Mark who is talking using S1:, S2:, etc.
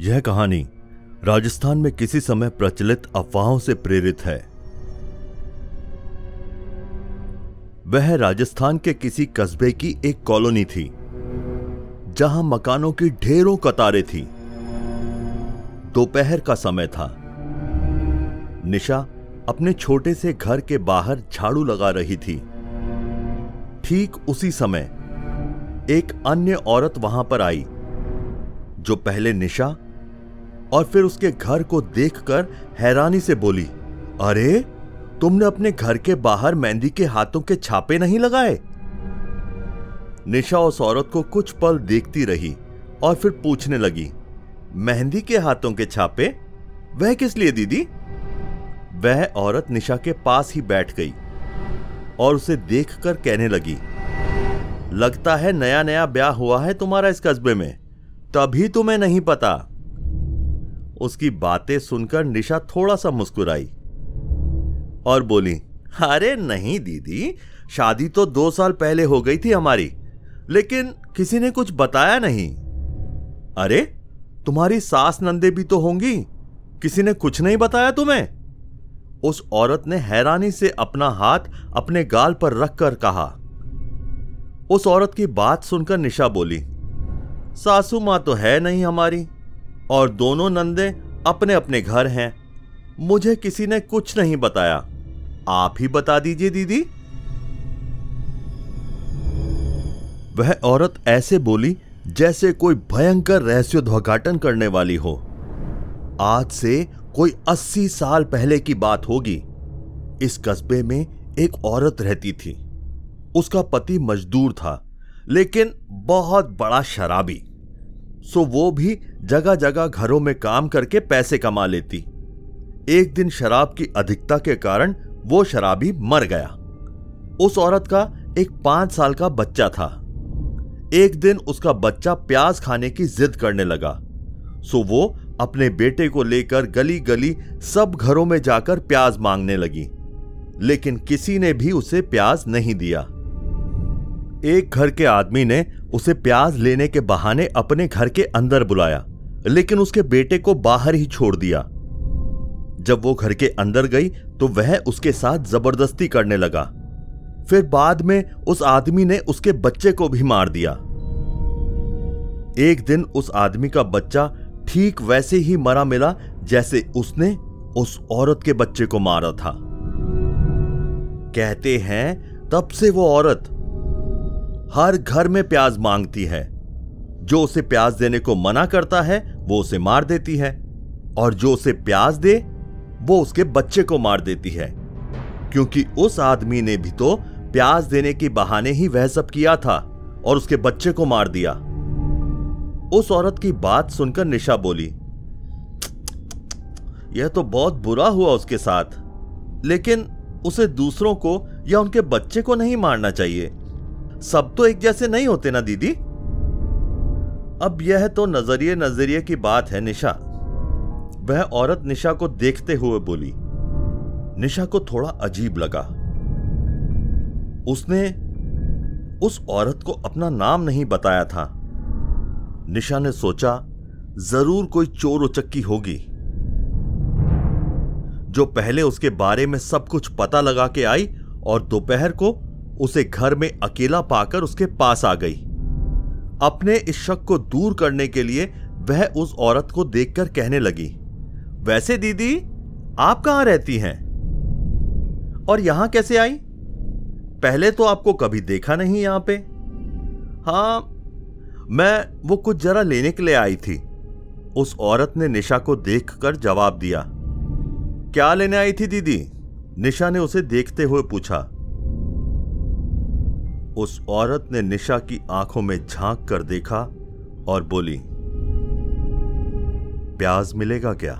S1: यह कहानी राजस्थान में किसी समय प्रचलित अफवाहों से प्रेरित है। वह राजस्थान के किसी कस्बे की एक कॉलोनी थी, जहाँ मकानों की ढेरों कतारें थी। दोपहर का समय था। निशा अपने छोटे से घर के बाहर झाड़ू लगा रही थी। ठीक उसी समय एक अन्य औरत वहाँ पर आई, जो पहले निशा और फिर उसके घर को देखकर हैरानी से बोली, अरे, तुमने अपने घर के बाहर मेहंदी के हाथों के छापे नहीं लगाए? निशा उस औरत को कुछ पल देखती रही और फिर पूछने लगी, मेहंदी के हाथों के छापे? वह किस लिए, दीदी? वह औरत निशा के पास ही बैठ गई और उसे देखकर कहने लगी, लगता है नया नया ब्याह हुआ है तुम्हारा इस कस्बे में। तभी तुम्हें नहीं पता। उसकी बातें सुनकर निशा थोड़ा सा मुस्कुराई और बोली, अरे नहीं दीदी, शादी तो दो साल पहले हो गई थी हमारी, लेकिन किसी ने कुछ बताया नहीं। अरे, तुम्हारी सास नंदे भी तो होंगी, किसी ने कुछ नहीं बताया तुम्हें? उस औरत ने हैरानी से अपना हाथ अपने गाल पर रखकर कहा। उस औरत की बात सुनकर निशा बोली, सासू माँ तो है नहीं हमारी और दोनों नंदे अपने अपने घर हैं। मुझे किसी ने कुछ नहीं बताया। आप ही बता दीजिए, दीदी। वह औरत ऐसे बोली जैसे कोई भयंकर रहस्योद्घाटन करने वाली हो। आज से कोई अस्सी साल पहले की बात होगी। इस कस्बे में एक औरत रहती थी। उसका पति मजदूर था, लेकिन बहुत बड़ा शराबी। सो वो भी जगह जगह घरों में काम करके पैसे कमा लेती। एक दिन शराब की अधिकता के कारण वो शराबी मर गया। उस औरत का एक पाँच साल का बच्चा था। एक दिन उसका बच्चा प्याज खाने की जिद करने लगा। सो वो अपने बेटे को लेकर गली गली सब घरों में जाकर प्याज मांगने लगी। लेकिन किसी ने भी उसे प्याज नहीं दिया। एक घर के आदमी ने उसे प्याज लेने के बहाने अपने घर के अंदर बुलाया, लेकिन उसके बेटे को बाहर ही छोड़ दिया। जब वो घर के अंदर गई तो वह उसके साथ ज़बरदस्ती करने लगा। फिर बाद में उस आदमी ने उसके बच्चे को भी मार दिया। एक दिन उस आदमी का बच्चा ठीक वैसे ही मरा मिला, जैसे उसने उस औरत के बच्चे को मारा था। कहते हैं, तब से वो औरत हर घर में प्याज मांगती है। जो उसे प्याज देने को मना करता है, वो उसे मार देती है। और जो उसे प्याज दे, वो उसके बच्चे को मार देती है। क्योंकि उस आदमी ने भी तो प्याज देने के बहाने ही वह सब किया था और उसके बच्चे को मार दिया। उस औरत की बात सुनकर निशा बोली, यह तो बहुत बुरा हुआ उसके साथ। लेकिन उसे दूसरों को या उनके बच्चे को नहीं मारना चाहिए। सब तो एक जैसे नहीं होते ना, दीदी? अब यह तो नज़रिए नज़रिए की बात है, निशा। वह औरत निशा को देखते हुए बोली, निशा को थोड़ा अजीब लगा। उसने, उस औरत को अपना नाम नहीं बताया था। निशा ने सोचा, ज़रूर कोई चोर उचक्की होगी। जो पहले उसके बारे में सब कुछ पता लगा के आई और दोपहर को उसे घर में अकेला पाकर उसके पास आ गई। अपने इस शक को दूर करने के लिए वह उस औरत को देखकर कहने लगी, वैसे दीदी, आप कहाँ रहती हैं? और यहाँ कैसे आई? पहले तो आपको कभी देखा नहीं यहाँ पे? हाँ, मैं वो कुछ जरा लेने के लिए आई थी। उस औरत ने निशा को देखकर जवाब दिया, क्या लेने आई थी दीदी? निशा ने उसे देखते हुए पूछा उस औरत ने निशा की आँखों में झाँक कर देखा और बोली, प्याज मिलेगा क्या?